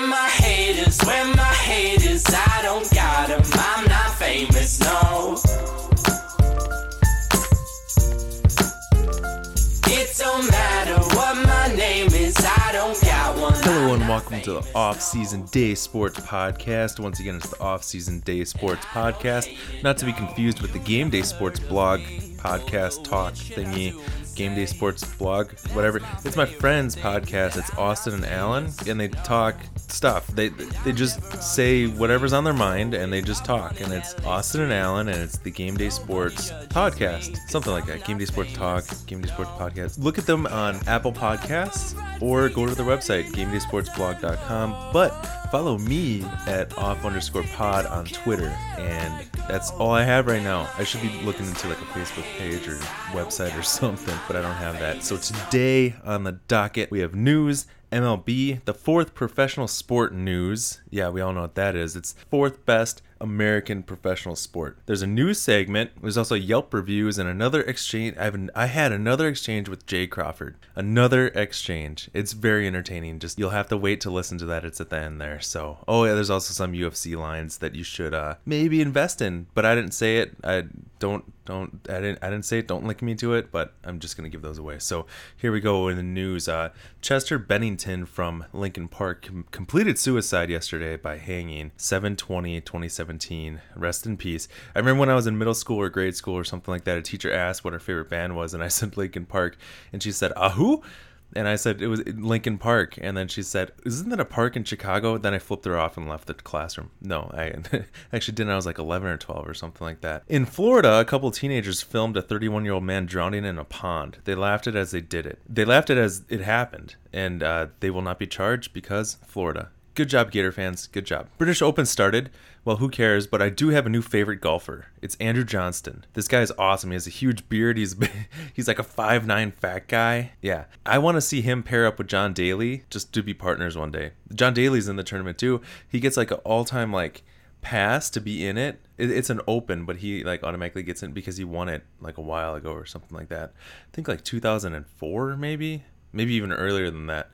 Where my haters, where my haters, I don't got them. I'm not famous, no. It don't matter what my name is, I don't got one. Hello and welcome to the. Off Season Day Sports Podcast. Once again, it's the Off Season Day Sports Podcast, not to be confused with the Game Day Sports blog podcast talk thingy. Game Day Sports blog, whatever. It's my friend's podcast. It's Austin and Alan, and they talk stuff. They they just say whatever's on their mind, and they just talk. And it's Austin and Alan, and it's the Game Day Sports podcast, something like that. Game Day Sports Talk, Game Day Sports Podcast. Look at them on Apple Podcasts or go to their website, GameDaySportsBlog.com. But follow me at off underscore pod on Twitter, and that's all I have right now. I should be looking into like a Facebook page or website or something, but I don't have that. So today on the docket, we have news. MLB, the fourth professional sport news. Yeah, we all know what that is. It's fourth best American professional sport. There's a news segment. There's also Yelp reviews and another exchange. I have I had another exchange with Jay Crawford. Another exchange. It's very entertaining. Just you'll have to wait to listen to that. It's at the end there. So oh yeah, there's also some UFC lines that you should uh maybe invest in. But I didn't say it. I don't don't I didn't I didn't say it. Don't link me to it. But I'm just gonna give those away. So here we go in the news. Uh, Chester Bennington from Linkin Park com- completed suicide yesterday by hanging 720 2017 rest in peace i remember when i was in middle school or grade school or something like that a teacher asked what her favorite band was and i said linkin park and she said ahoo and I said it was Linkin Park, and then she said, "Isn't that a park in Chicago?" Then I flipped her off and left the classroom. No, I actually didn't. I was like 11 or 12 or something like that. In Florida, a couple teenagers filmed a 31-year-old man drowning in a pond. They laughed at it as they did it. They laughed at it as it happened, and uh, they will not be charged because Florida. Good job, Gator fans. Good job. British Open started. Well, who cares? But I do have a new favorite golfer. It's Andrew Johnston. This guy is awesome. He has a huge beard. He's he's like a five nine fat guy. Yeah, I want to see him pair up with John Daly just to be partners one day. John Daly's in the tournament too. He gets like an all time like pass to be in it. it. It's an open, but he like automatically gets in because he won it like a while ago or something like that. I think like 2004 maybe, maybe even earlier than that.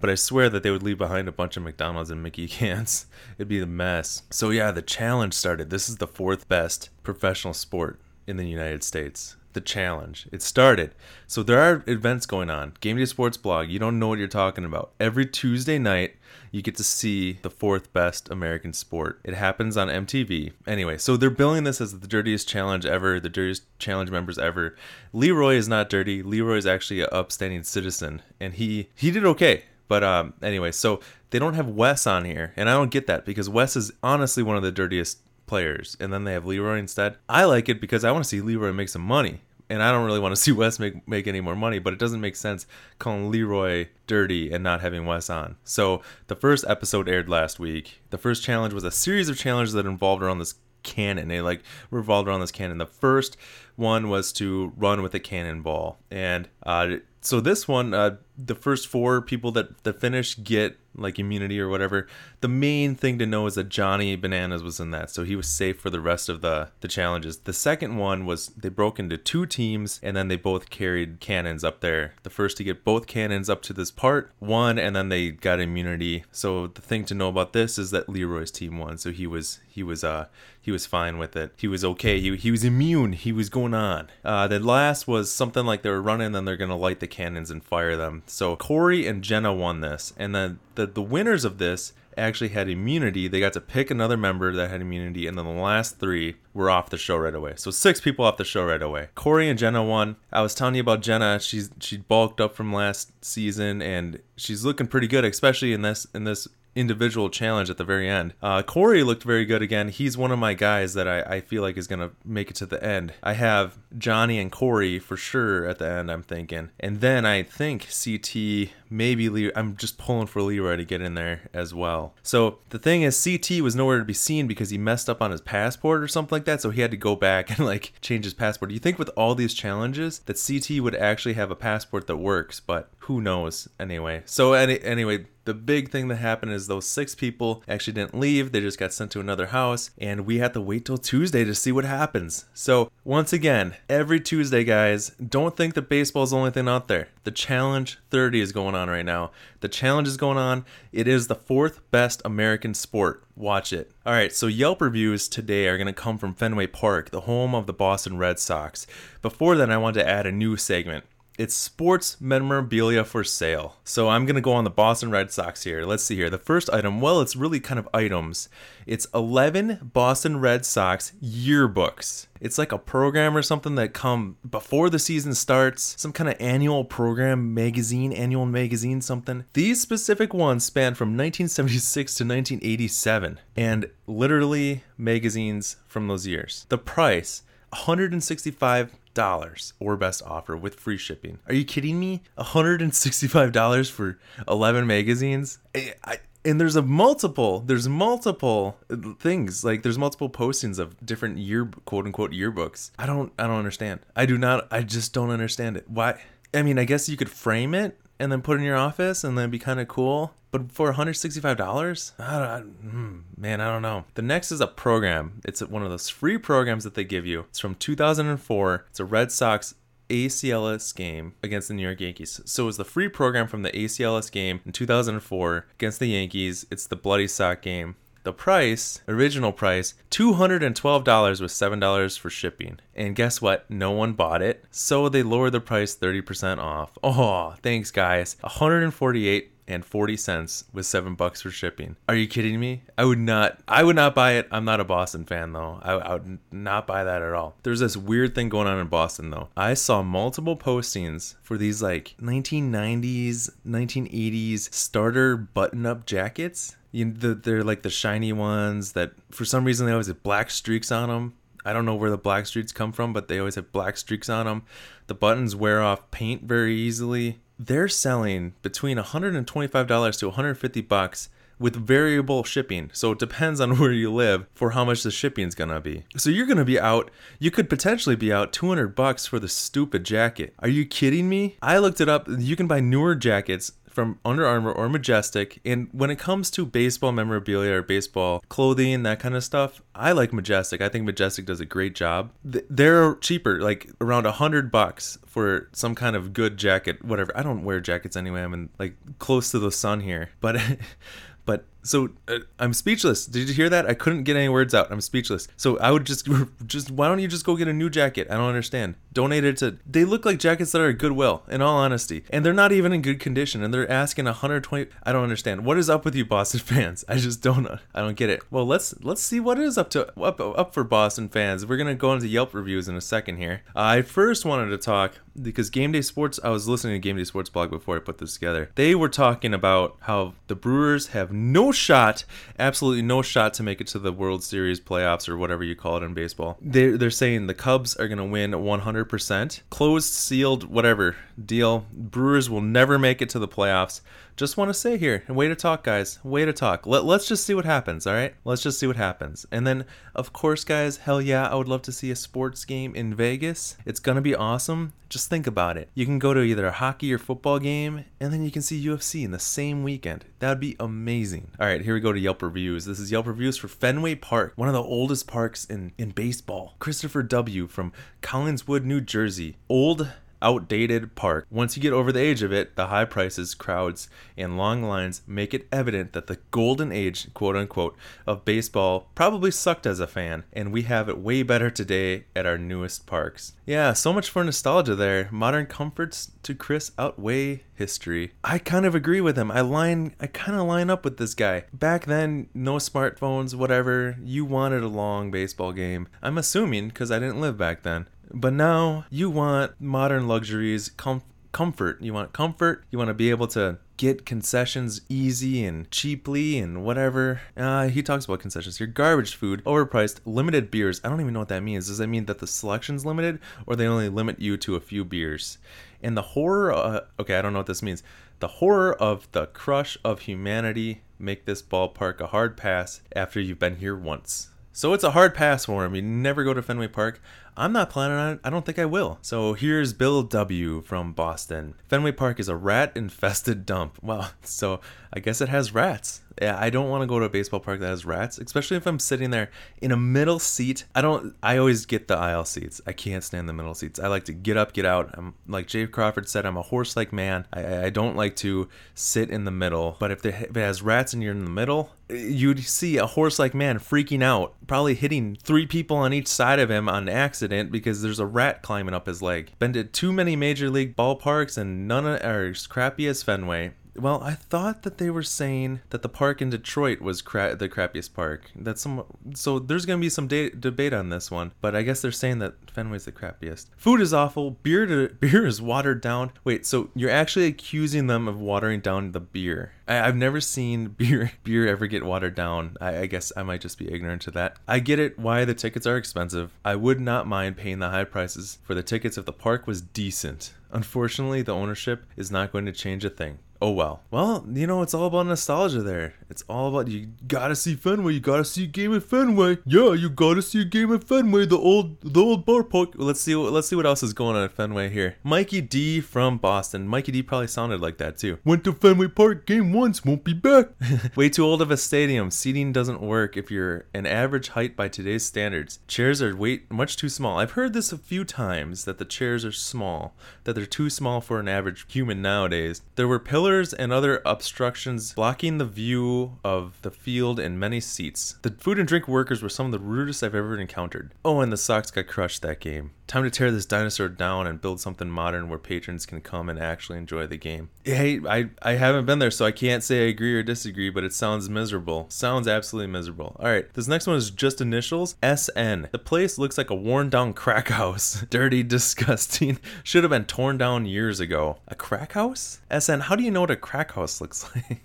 But I swear that they would leave behind a bunch of McDonald's and Mickey cans. It'd be a mess. So yeah, the challenge started. This is the fourth best professional sport in the United States. The challenge. It started. So there are events going on. Game Day Sports blog. You don't know what you're talking about. Every Tuesday night, you get to see the fourth best American sport. It happens on MTV. Anyway, so they're billing this as the dirtiest challenge ever, the dirtiest challenge members ever. Leroy is not dirty. Leroy is actually an upstanding citizen, and he he did okay. But um, anyway, so they don't have Wes on here, and I don't get that because Wes is honestly one of the dirtiest players, and then they have Leroy instead. I like it because I want to see Leroy make some money, and I don't really want to see Wes make make any more money. But it doesn't make sense calling Leroy dirty and not having Wes on. So the first episode aired last week. The first challenge was a series of challenges that involved around this cannon. They like revolved around this cannon. The first one was to run with a cannonball, and uh, so this one, uh, the first four people that that finish get like immunity or whatever. The main thing to know is that Johnny Bananas was in that, so he was safe for the rest of the the challenges. The second one was they broke into two teams and then they both carried cannons up there. The first to get both cannons up to this part won, and then they got immunity. So the thing to know about this is that Leroy's team won, so he was he was uh he was fine with it. He was okay. He, he was immune. He was going on. Uh, the last was something like they were running, then they're gonna light the cannons and fire them. So Corey and Jenna won this, and then the the winners of this actually had immunity. They got to pick another member that had immunity, and then the last three were off the show right away. So six people off the show right away. Corey and Jenna won. I was telling you about Jenna. She's she bulked up from last season, and she's looking pretty good, especially in this in this individual challenge at the very end. Uh, Corey looked very good again. He's one of my guys that I, I feel like is going to make it to the end. I have Johnny and Corey for sure at the end, I'm thinking. And then I think CT, maybe I'm just pulling for Leroy to get in there as well. So the thing is, CT was nowhere to be seen because he messed up on his passport or something like that. So he had to go back and like change his passport. Do you think with all these challenges that CT would actually have a passport that works? But who knows anyway. So any, anyway, the big thing that happened is those six people actually didn't leave. They just got sent to another house, and we had to wait till Tuesday to see what happens. So, once again, every Tuesday, guys, don't think that baseball's the only thing out there. The Challenge 30 is going on right now. The challenge is going on. It is the fourth best American sport. Watch it. All right, so Yelp reviews today are going to come from Fenway Park, the home of the Boston Red Sox. Before that, I want to add a new segment. It's sports memorabilia for sale. So I'm going to go on the Boston Red Sox here. Let's see here. The first item, well, it's really kind of items. It's 11 Boston Red Sox yearbooks. It's like a program or something that come before the season starts, some kind of annual program, magazine, annual magazine, something. These specific ones span from 1976 to 1987 and literally magazines from those years. The price, 165 dollars or best offer with free shipping. Are you kidding me? $165 for 11 magazines? I, I, and there's a multiple there's multiple things like there's multiple postings of different year quote unquote yearbooks i don't i don't understand i do not i just don't understand it why i mean i guess you could frame it and then put in your office and then be kind of cool but for $165 I hmm, man i don't know the next is a program it's one of those free programs that they give you it's from 2004 it's a red sox ACLS game against the New York Yankees. So it was the free program from the ACLS game in 2004 against the Yankees. It's the Bloody Sock game. The price, original price, $212 with $7 for shipping. And guess what? No one bought it. So they lowered the price 30% off. Oh, thanks guys. 148 and 40 cents with 7 bucks for shipping. Are you kidding me? I would not I would not buy it. I'm not a Boston fan though. I, I would not buy that at all. There's this weird thing going on in Boston though. I saw multiple postings for these like 1990s, 1980s starter button-up jackets. You know, the, they're like the shiny ones that for some reason they always have black streaks on them. I don't know where the black streaks come from, but they always have black streaks on them. The buttons wear off paint very easily they're selling between $125 to 150 bucks with variable shipping. So it depends on where you live for how much the shipping's gonna be. So you're gonna be out, you could potentially be out 200 bucks for the stupid jacket. Are you kidding me? I looked it up. You can buy newer jackets from Under Armour or Majestic. And when it comes to baseball memorabilia or baseball clothing, that kind of stuff, I like Majestic. I think Majestic does a great job. They're cheaper, like around a hundred bucks for some kind of good jacket, whatever. I don't wear jackets anyway. I'm in like close to the sun here, but but so uh, I'm speechless. Did you hear that? I couldn't get any words out. I'm speechless. So I would just just why don't you just go get a new jacket? I don't understand. Donate it to They look like jackets that are Goodwill in all honesty. And they're not even in good condition and they're asking 120 I don't understand. What is up with you Boston fans? I just don't I don't get it. Well, let's let's see what is up to up up for Boston fans. We're to go into Yelp reviews in a second here. I first wanted to talk because Game Day Sports I was listening to Game Day Sports blog before I put this together. They were talking about how the Brewers have no shot, absolutely no shot to make it to the World Series playoffs or whatever you call it in baseball. They're, they're saying the Cubs are going to win 100%. Closed, sealed, whatever deal. Brewers will never make it to the playoffs just want to say here, way to talk, guys. Way to talk. Let, let's just see what happens, all right? Let's just see what happens. And then, of course, guys, hell yeah, I would love to see a sports game in Vegas. It's going to be awesome. Just think about it. You can go to either a hockey or football game, and then you can see UFC in the same weekend. That would be amazing. All right, here we go to Yelp reviews. This is Yelp reviews for Fenway Park, one of the oldest parks in, in baseball. Christopher W. from Collingswood, New Jersey. Old outdated park. Once you get over the age of it, the high prices, crowds, and long lines make it evident that the golden age, quote unquote, of baseball probably sucked as a fan, and we have it way better today at our newest parks. Yeah, so much for nostalgia there. Modern comforts to Chris outweigh history. I kind of agree with him. I line I kind of line up with this guy. Back then, no smartphones, whatever. You wanted a long baseball game. I'm assuming cuz I didn't live back then. But now you want modern luxuries, com- comfort. You want comfort. You want to be able to get concessions easy and cheaply and whatever. Uh, he talks about concessions here. Garbage food, overpriced, limited beers. I don't even know what that means. Does that mean that the selection's limited or they only limit you to a few beers? And the horror, uh, okay, I don't know what this means. The horror of the crush of humanity make this ballpark a hard pass after you've been here once. So it's a hard pass for him. You never go to Fenway Park. I'm not planning on it. I don't think I will. So here's Bill W. from Boston. Fenway Park is a rat infested dump. Well, so I guess it has rats. Yeah, I don't want to go to a baseball park that has rats, especially if I'm sitting there in a middle seat. I don't. I always get the aisle seats. I can't stand the middle seats. I like to get up, get out. I'm like Jay Crawford said. I'm a horse-like man. I, I don't like to sit in the middle. But if, if it has rats and you're in the middle, you'd see a horse-like man freaking out, probably hitting three people on each side of him on accident because there's a rat climbing up his leg. Been to too many major league ballparks and none are as crappy as Fenway. Well, I thought that they were saying that the park in Detroit was cra- the crappiest park. That's some so there's gonna be some de- debate on this one, but I guess they're saying that Fenway's the crappiest. Food is awful. Beer to, beer is watered down. Wait, so you're actually accusing them of watering down the beer? I, have never seen beer beer ever get watered down. I, I guess I might just be ignorant to that. I get it why the tickets are expensive. I would not mind paying the high prices for the tickets if the park was decent. Unfortunately, the ownership is not going to change a thing. Oh well. Well, you know, it's all about nostalgia there. It's all about you gotta see Fenway, you gotta see a game at Fenway. Yeah, you gotta see a game at Fenway, the old the old bar park. Let's see let's see what else is going on at Fenway here. Mikey D from Boston. Mikey D probably sounded like that too. Went to Fenway Park game once, won't be back. Way too old of a stadium. Seating doesn't work if you're an average height by today's standards. Chairs are way much too small. I've heard this a few times that the chairs are small, that they're too small for an average human nowadays. There were pillars pillars and other obstructions blocking the view of the field and many seats. The food and drink workers were some of the rudest I've ever encountered. Oh, and the Sox got crushed that game. Time to tear this dinosaur down and build something modern where patrons can come and actually enjoy the game. Hey, I, I haven't been there, so I can't say I agree or disagree, but it sounds miserable. Sounds absolutely miserable. All right, this next one is just initials SN. The place looks like a worn down crack house. Dirty, disgusting. Should have been torn down years ago. A crack house? SN, how do you know what a crack house looks like?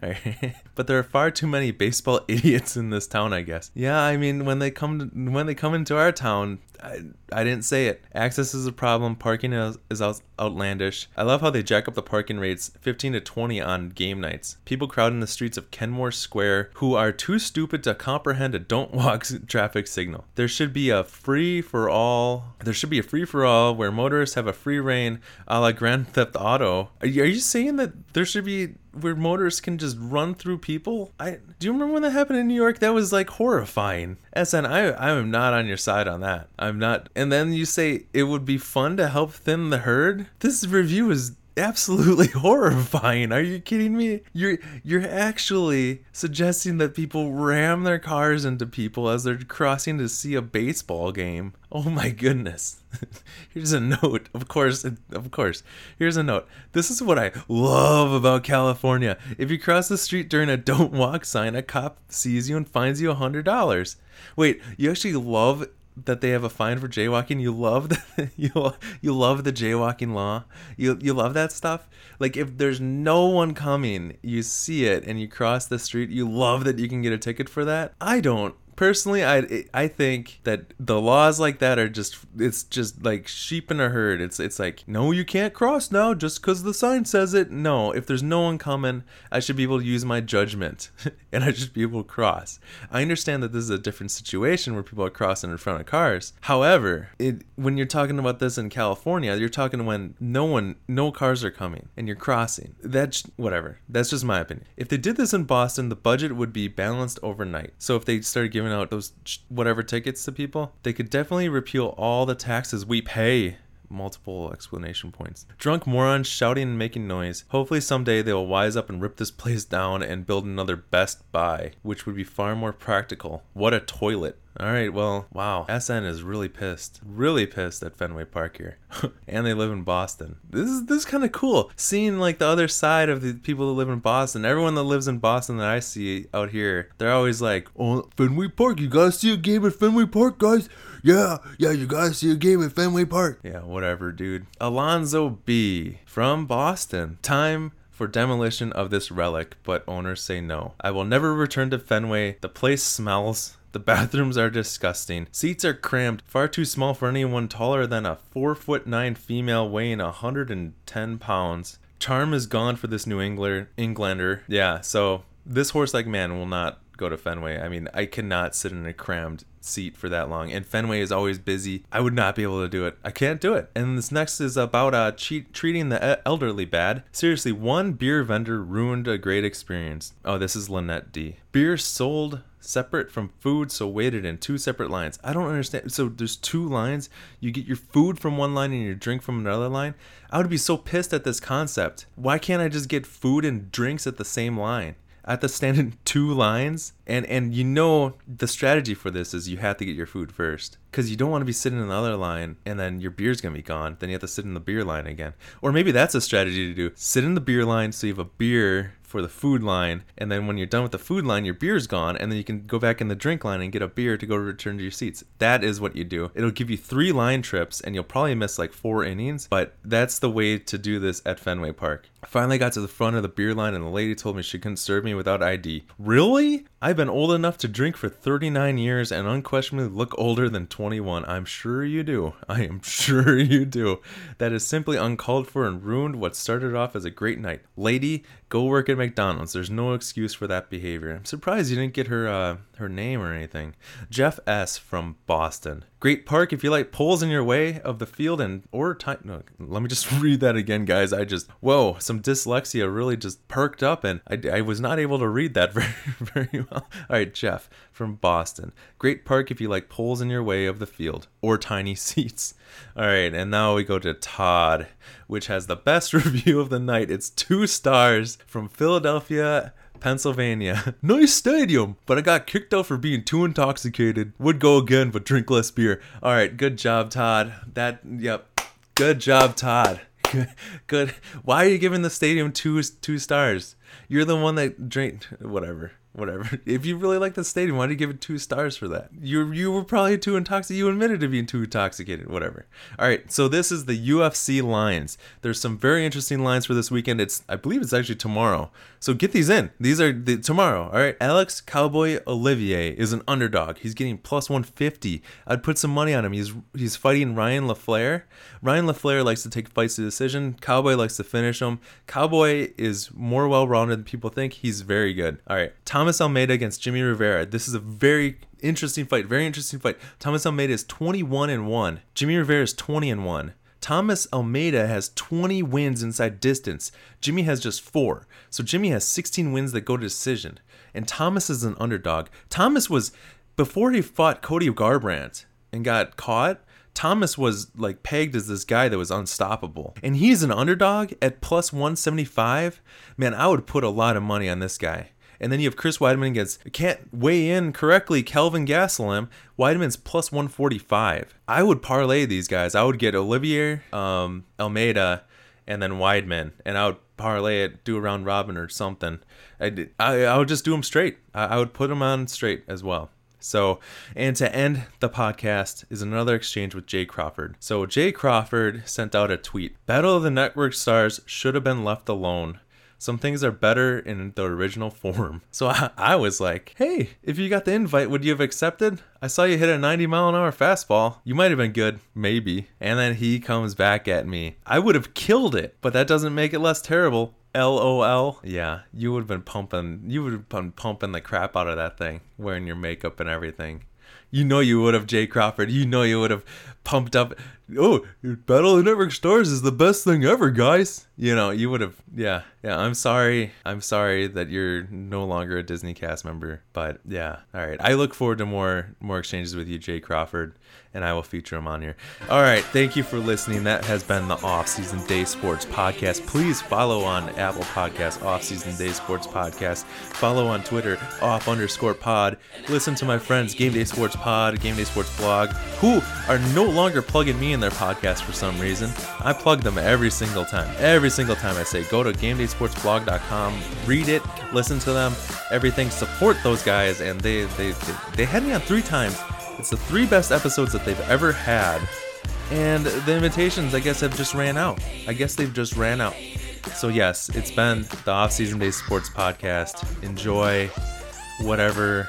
But there are far too many baseball idiots in this town, I guess. Yeah, I mean, when they come to, when they come into our town, I, I didn't say it. Access is a problem. Parking is, is out, outlandish. I love how they jack up the parking rates 15 to 20 on game nights. People crowd in the streets of Kenmore Square who are too stupid to comprehend a don't walk traffic signal. There should be a free for all. There should be a free for all where motorists have a free reign a la Grand Theft Auto. Are you, are you saying that there should be where motorists can just run through people. I do you remember when that happened in New York? That was like horrifying. SN, I I am not on your side on that. I'm not. And then you say it would be fun to help thin the herd. This review is absolutely horrifying. Are you kidding me? You're you're actually suggesting that people ram their cars into people as they're crossing to see a baseball game. Oh my goodness. Here's a note. Of course, of course. Here's a note. This is what I love about California. If you cross the street during a don't walk sign, a cop sees you and fines you a $100. Wait, you actually love that they have a fine for jaywalking. You love the you you love the jaywalking law. You you love that stuff. Like if there's no one coming, you see it and you cross the street. You love that you can get a ticket for that. I don't personally i i think that the laws like that are just it's just like sheep in a herd. It's it's like no you can't cross now just because the sign says it. No if there's no one coming i should be able to use my judgment and i should be able to cross. I understand that this is a different situation where people are crossing in front of cars. However it when you're talking about this in california you're talking when no one no cars are coming and you're crossing. That's whatever. That's just my opinion. If they did this in boston the budget would be balanced overnight. So if they started giving giving out those whatever tickets to people, they could definitely repeal all the taxes we pay multiple explanation points. Drunk morons shouting and making noise. Hopefully someday they will wise up and rip this place down and build another Best Buy, which would be far more practical. What a toilet. All right, well, wow. SN is really pissed. Really pissed at Fenway Park here. and they live in Boston. This is this is kind of cool. Seeing like the other side of the people that live in Boston. Everyone that lives in Boston that I see out here, they're always like, "Oh, Fenway Park, you to see a game at Fenway Park, guys." Yeah, yeah, you to see a game at Fenway Park. Yeah, whatever, dude. Alonzo B from Boston. Time for demolition of this relic, but owners say no. I will never return to Fenway. The place smells. The bathrooms are disgusting. Seats are cramped, far too small for anyone taller than a 4 foot 9 female weighing 110 pounds. Charm is gone for this New Englander. Englander. Yeah, so this horse like man will not go to Fenway. I mean, I cannot sit in a crammed seat for that long, and Fenway is always busy. I would not be able to do it. I can't do it. And this next is about uh, cheat, treating the elderly bad. Seriously, one beer vendor ruined a great experience. Oh, this is Lynette D. Beer sold separate from food, so waited in two separate lines. I don't understand. So there's two lines. You get your food from one line and your drink from another line. I would be so pissed at this concept. Why can't I just get food and drinks at the same line? Have to stand in two lines, and and you know the strategy for this is you have to get your food first because you don't want to be sitting in the other line and then your beer's gonna be gone. Then you have to sit in the beer line again, or maybe that's a strategy to do: sit in the beer line so you have a beer for the food line, and then when you're done with the food line, your beer's gone, and then you can go back in the drink line and get a beer to go return to your seats. That is what you do. It'll give you three line trips, and you'll probably miss like four innings, but that's the way to do this at Fenway Park. Finally got to the front of the beer line, and the lady told me she couldn't serve me without ID. Really? I've been old enough to drink for 39 years and unquestionably look older than 21. I'm sure you do. I am sure you do. That is simply uncalled for and ruined what started off as a great night. Lady, go work at McDonald's. There's no excuse for that behavior. I'm surprised you didn't get her uh, her name or anything. Jeff S from Boston. Great park if you like poles in your way of the field and or time. No, let me just read that again, guys. I just whoa, some dyslexia really just perked up, and I, I was not able to read that very very well. All right, Jeff from Boston. Great park if you like poles in your way of the field or tiny seats. All right, and now we go to Todd, which has the best review of the night. It's two stars from Philadelphia. Pennsylvania. nice stadium, but I got kicked out for being too intoxicated. Would go again, but drink less beer. All right, good job, Todd. That, yep, good job, Todd. Good, good. Why are you giving the stadium two two stars? You're the one that drank. Whatever whatever. If you really like the stadium, why do you give it two stars for that? You you were probably too intoxicated. You admitted to being too intoxicated. Whatever. All right. So this is the UFC lines. There's some very interesting lines for this weekend. It's I believe it's actually tomorrow. So get these in. These are the tomorrow. All right. Alex Cowboy Oliveira is an underdog. He's getting plus 150. I'd put some money on him. He's he's fighting Ryan LaFlare. Ryan LaFlare likes to take fights to decision. Cowboy likes to finish them. Cowboy is more well-rounded than people think. He's very good. All right. Thomas Almeida against Jimmy Rivera. This is a very interesting fight. Very interesting fight. Thomas Almeida is 21 and 1. Jimmy Rivera is 20 and 1. Thomas Almeida has 20 wins inside distance. Jimmy has just 4. So Jimmy has 16 wins that go to decision. And Thomas is an underdog. Thomas was before he fought Cody Garbrandt and got caught, Thomas was like pegged as this guy that was unstoppable. And he's an underdog at plus 175. Man, I would put a lot of money on this guy. And then you have Chris Weidman against can't weigh in correctly Kelvin Gastelum. Weidman's plus 145. I would parlay these guys. I would get Oliveira, um, Almeida, and then Weidman, and I would parlay it, do a round robin or something. I, I, I would just do them straight. I, I would put them on straight as well. So, and to end the podcast is another exchange with Jay Crawford. So, Jay Crawford sent out a tweet Battle of the Network Stars should have been left alone. Some things are better in the original form. So I, I, was like, hey, if you got the invite, would you have accepted? I saw you hit a 90 mile an hour fastball. You might have been good, maybe. And then he comes back at me. I would have killed it, but that doesn't make it less terrible. LOL. Yeah, you would have been pumping. You would have been pumping the crap out of that thing, wearing your makeup and everything. You know you would have, Jay Crawford. You know you would have pumped up. Oh, Battle of the Network Stars is the best thing ever, guys. You know you would have. Yeah, yeah. I'm sorry. I'm sorry that you're no longer a Disney cast member. But yeah, all right. I look forward to more more exchanges with you, Jay Crawford and I will feature him on here. All right, thank you for listening. That has been the Off Season Day Sports Podcast. Please follow on Apple Podcasts, Off Season Day Sports Podcast. Follow on Twitter, off underscore pod. Listen to my friends, Game Day Sports Pod, Game Day Sports Blog, who are no longer plugging me in their podcast for some reason. I plug them every single time. Every single time I say, go to GameDaySportsBlog.com, read it, listen to them, everything. Support those guys, and they they they, they had me on three times it's the three best episodes that they've ever had. And the invitations, I guess, have just ran out. I guess they've just ran out. So, yes, it's been the Off Season Day Sports Podcast. Enjoy whatever.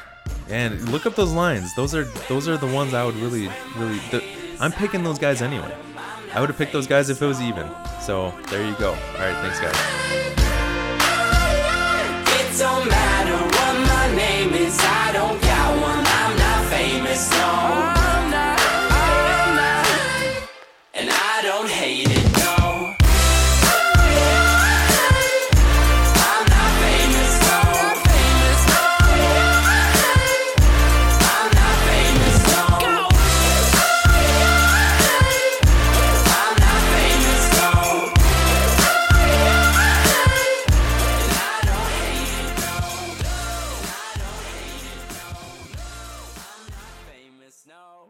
And look up those lines. Those are those are the ones I would really, really. The, I'm picking those guys anyway. I would have picked those guys if it was even. So there you go. All right, thanks, guys.